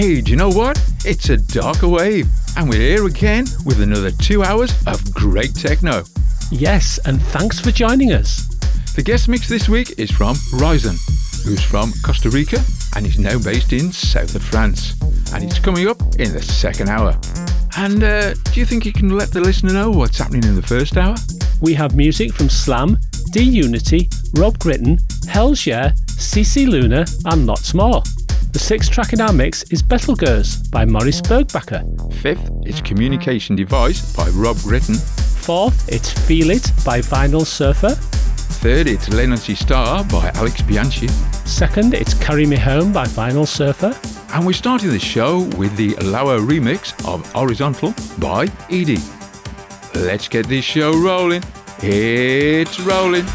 Hey, do you know what? It's a darker wave, and we're here again with another two hours of great techno. Yes, and thanks for joining us. The guest mix this week is from RyZon, who's from Costa Rica and is now based in south of France. And it's coming up in the second hour. And uh, do you think you can let the listener know what's happening in the first hour? We have music from Slam, D Unity, Rob Gritton, Hels.Yeah, CC Luna, and lots more. The sixth track in our mix is Betelgeuse by Maurice Burgbacher. Fifth, it's Communication Device by Rob Gritton. Fourth, it's Feel It by Vinyl Surfer. Third, it's Lei non ci sta by Alex Bianchi. Second, it's Carry Me Home by Vinyl Surfer. And we're starting the show with the Lauer remix of Horizontal by Ede. Let's get this show rolling. It's rolling.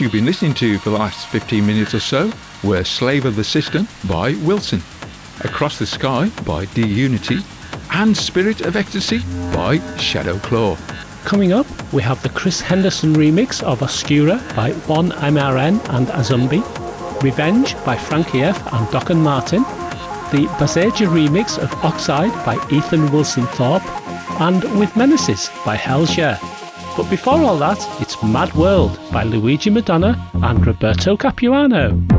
You've been listening to for the last 15 minutes or so were Slave of the System by Wilson, Across the Sky by D Unity, and Spirit of Ecstasy by Shadow Claw. Coming up, we have the Chris Henderson remix of Oscura by 1MRN and Azumbi, Revenge by Frankie F and Doc and Martin, the Bazeja remix of Oxide by Ethan Wilson Thorpe, and With Menaces by Hels.Yeah. But before all that, it's Mad World by Luigi Madonna and Roberto Capuano.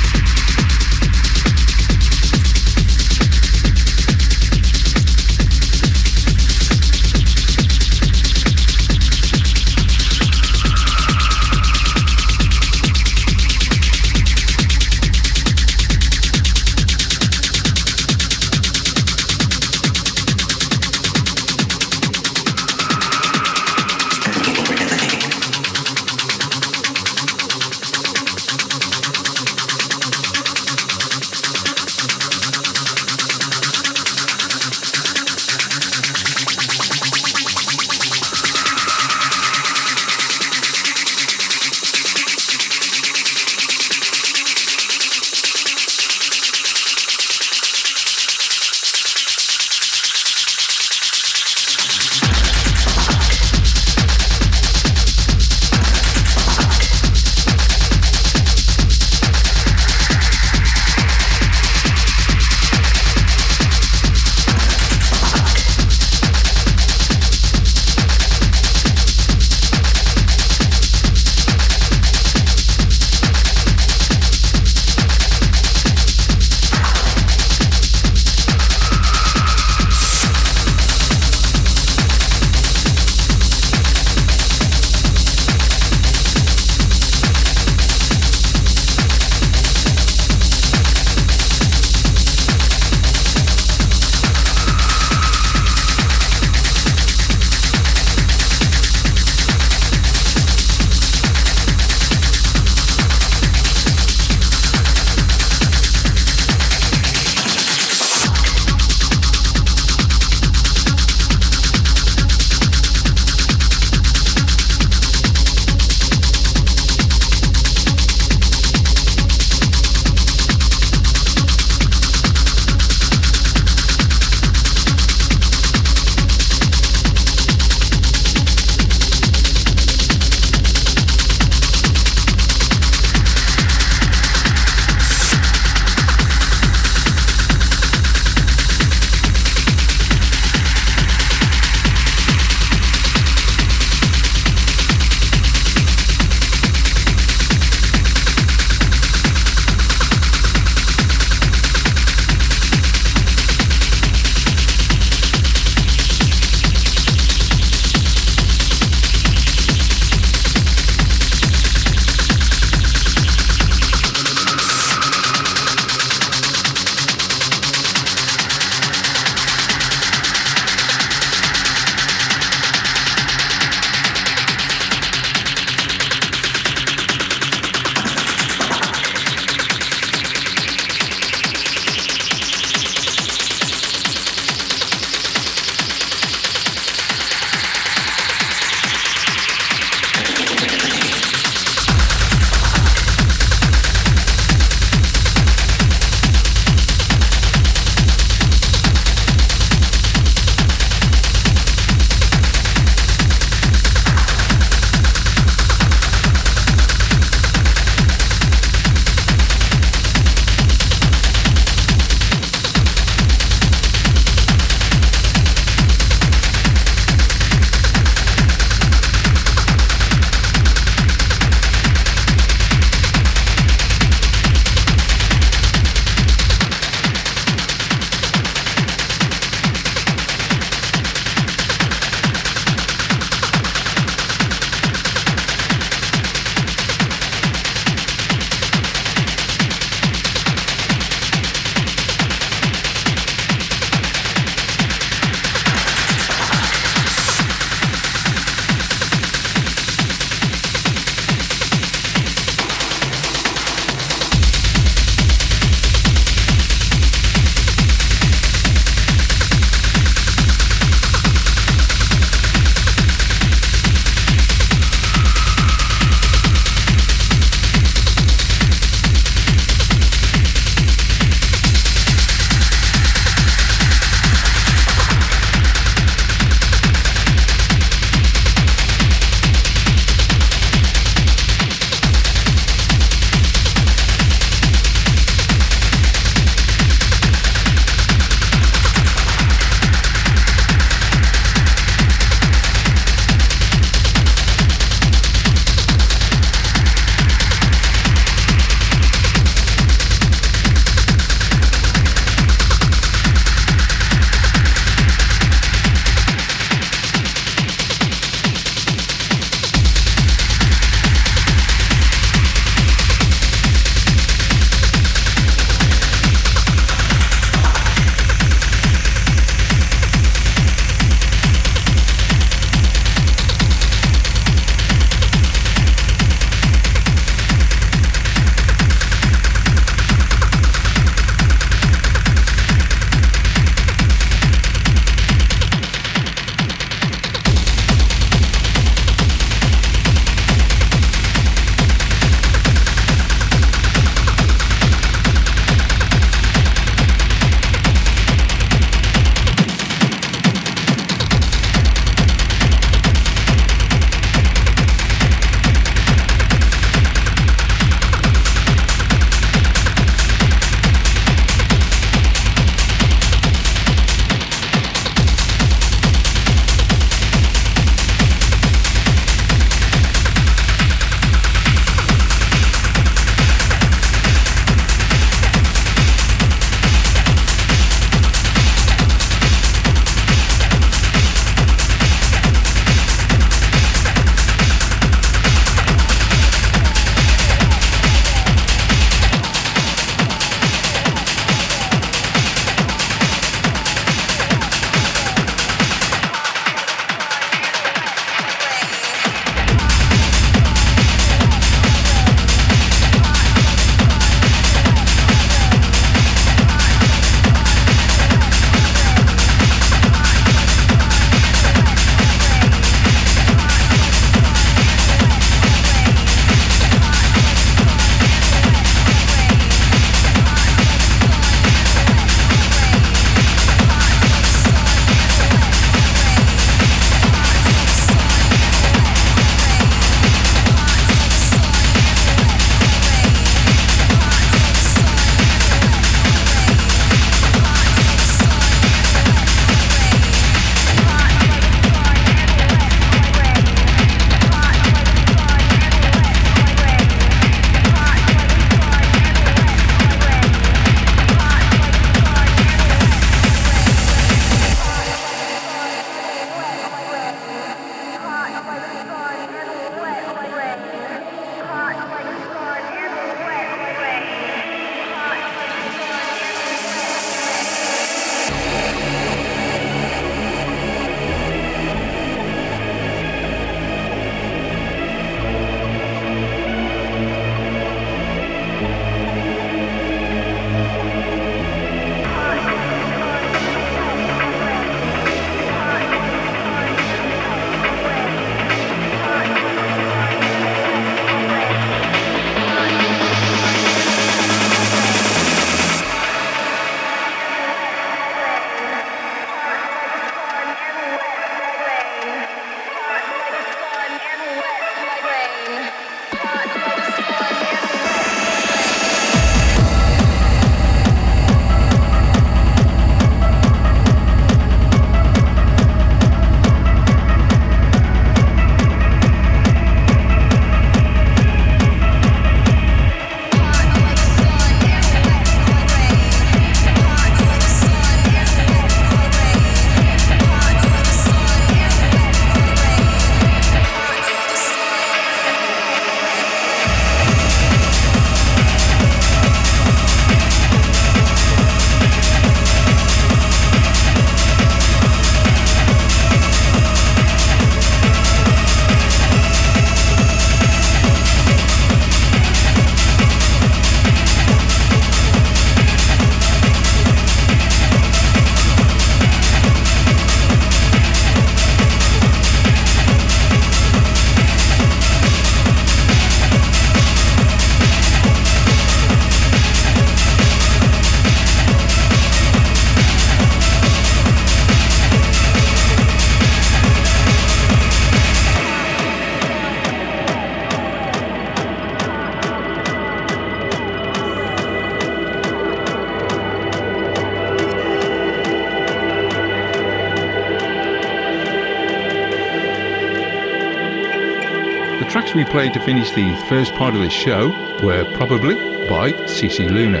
Played to finish the first part of this show were Probably by CC Luna,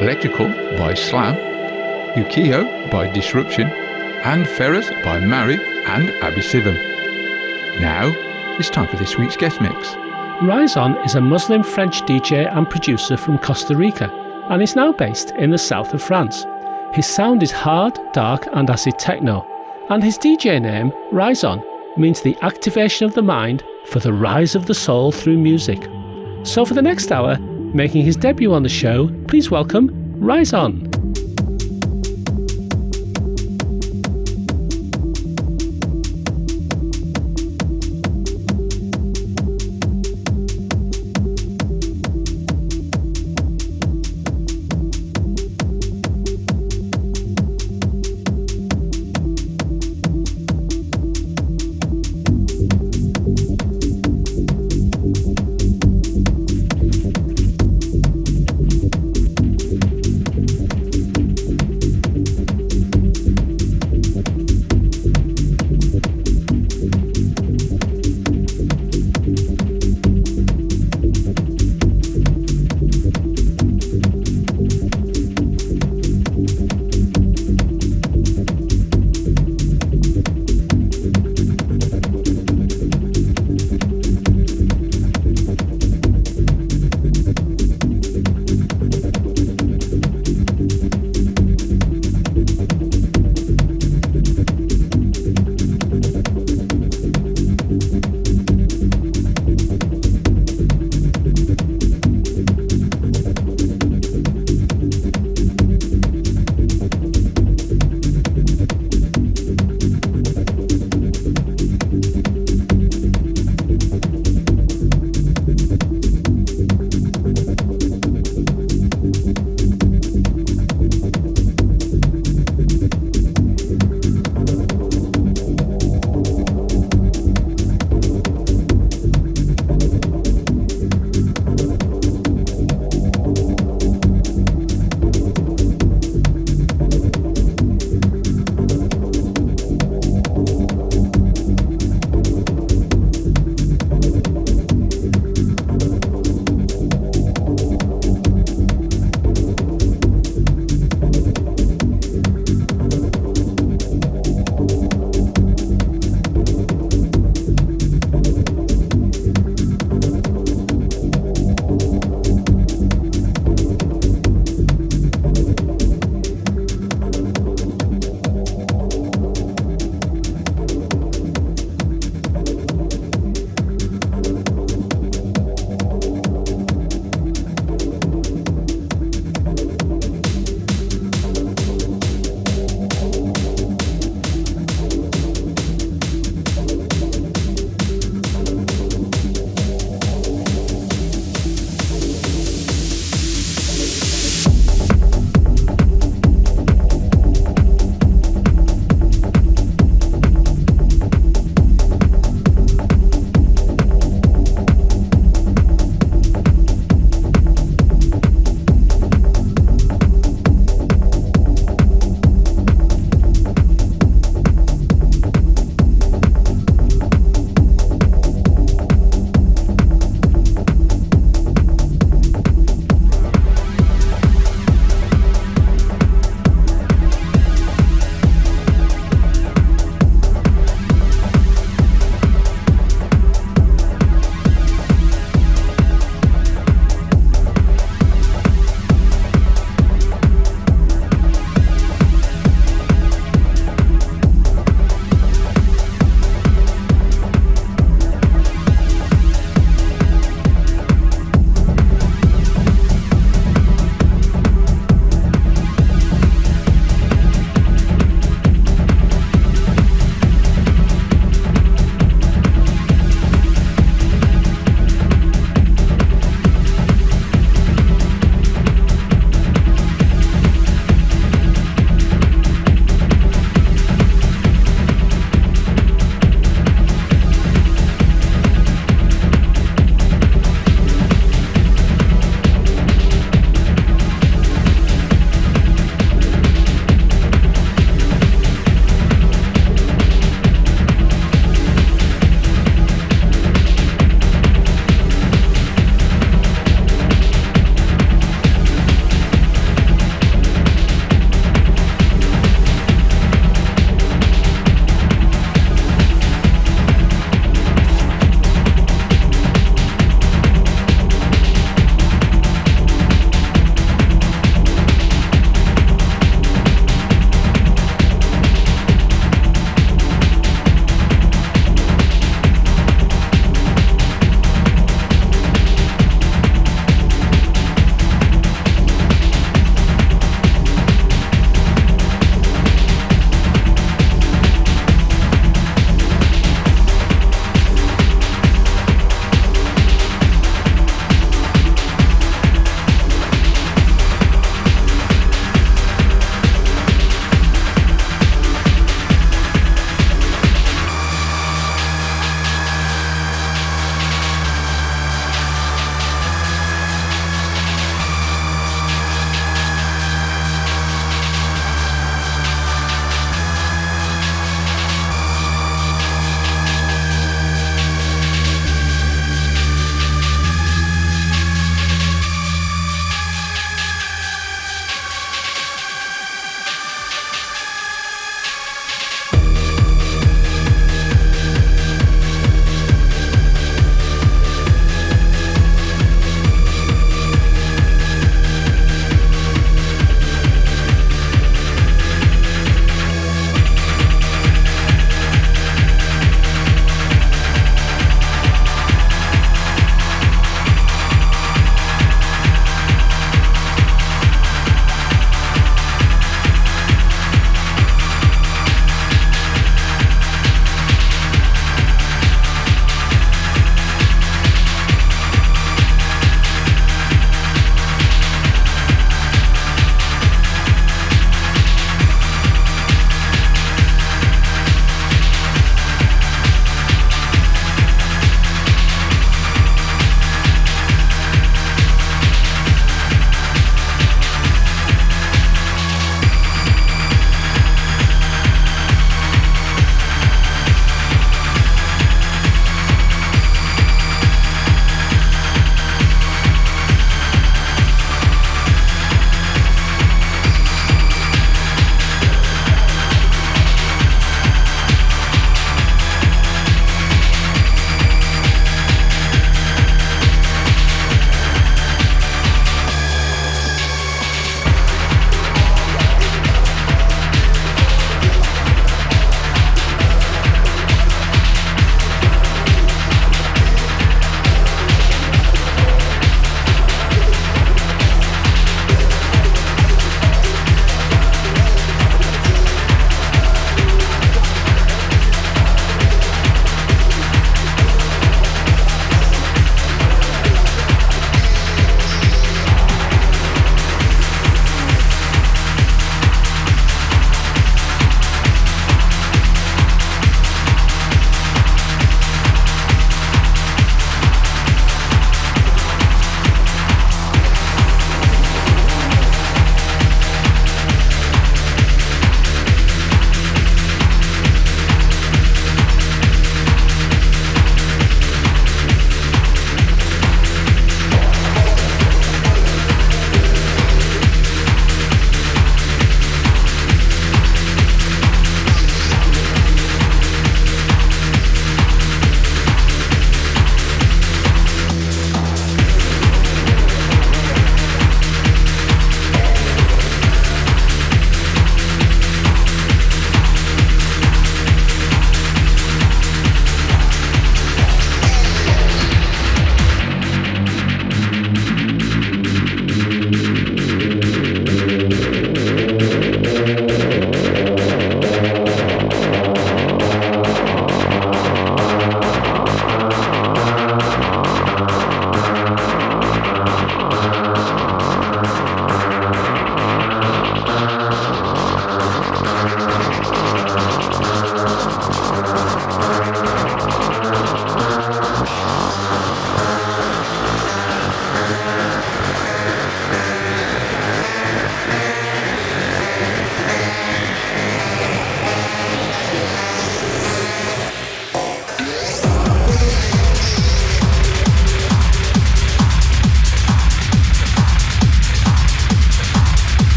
Electrical by Slam, Yukio by Disruption, and Ferris by Mary and Abby Sivam. Now, it's time for this week's guest mix. RyZon is a Muslim French DJ and producer from Costa Rica and is now based in the south of France. His sound is hard, dark, and acid techno, and his DJ name, RyZon, means the activation of the mind for the rise of the soul through music. So, for the next hour, making his debut on the show, please welcome Rise So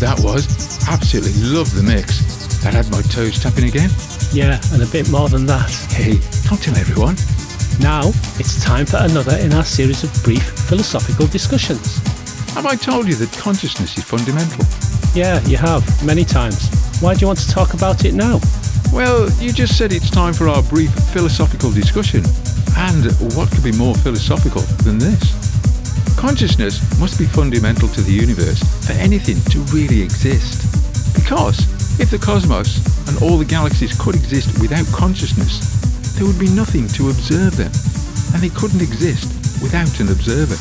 that was. Absolutely love the mix. That had my toes tapping again. Yeah, and a bit more than that. Hey, don't tell everyone. Now, it's time for another in our series of brief philosophical discussions. Have I told you that consciousness is fundamental? Yeah, you have, many times. Why do you want to talk about it now? Well, you just said it's time for our brief philosophical discussion. And what could be more philosophical than this? Consciousness must be fundamental to the universe for anything to really exist. Because if the cosmos and all the galaxies could exist without consciousness, there would be nothing to observe them, and they couldn't exist without an observer.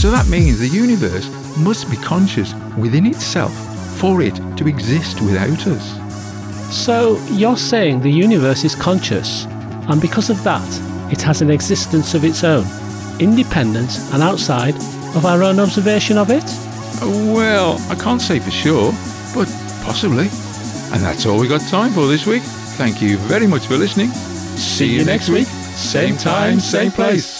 So that means the universe must be conscious within itself for it to exist without us. So, you're saying the universe is conscious, and because of that, it has an existence of its own, independent and outside of our own observation of it? Well, I can't say for sure, but possibly. And that's all we got time for this week. Thank you very much for listening. See you next week. Same time, same place.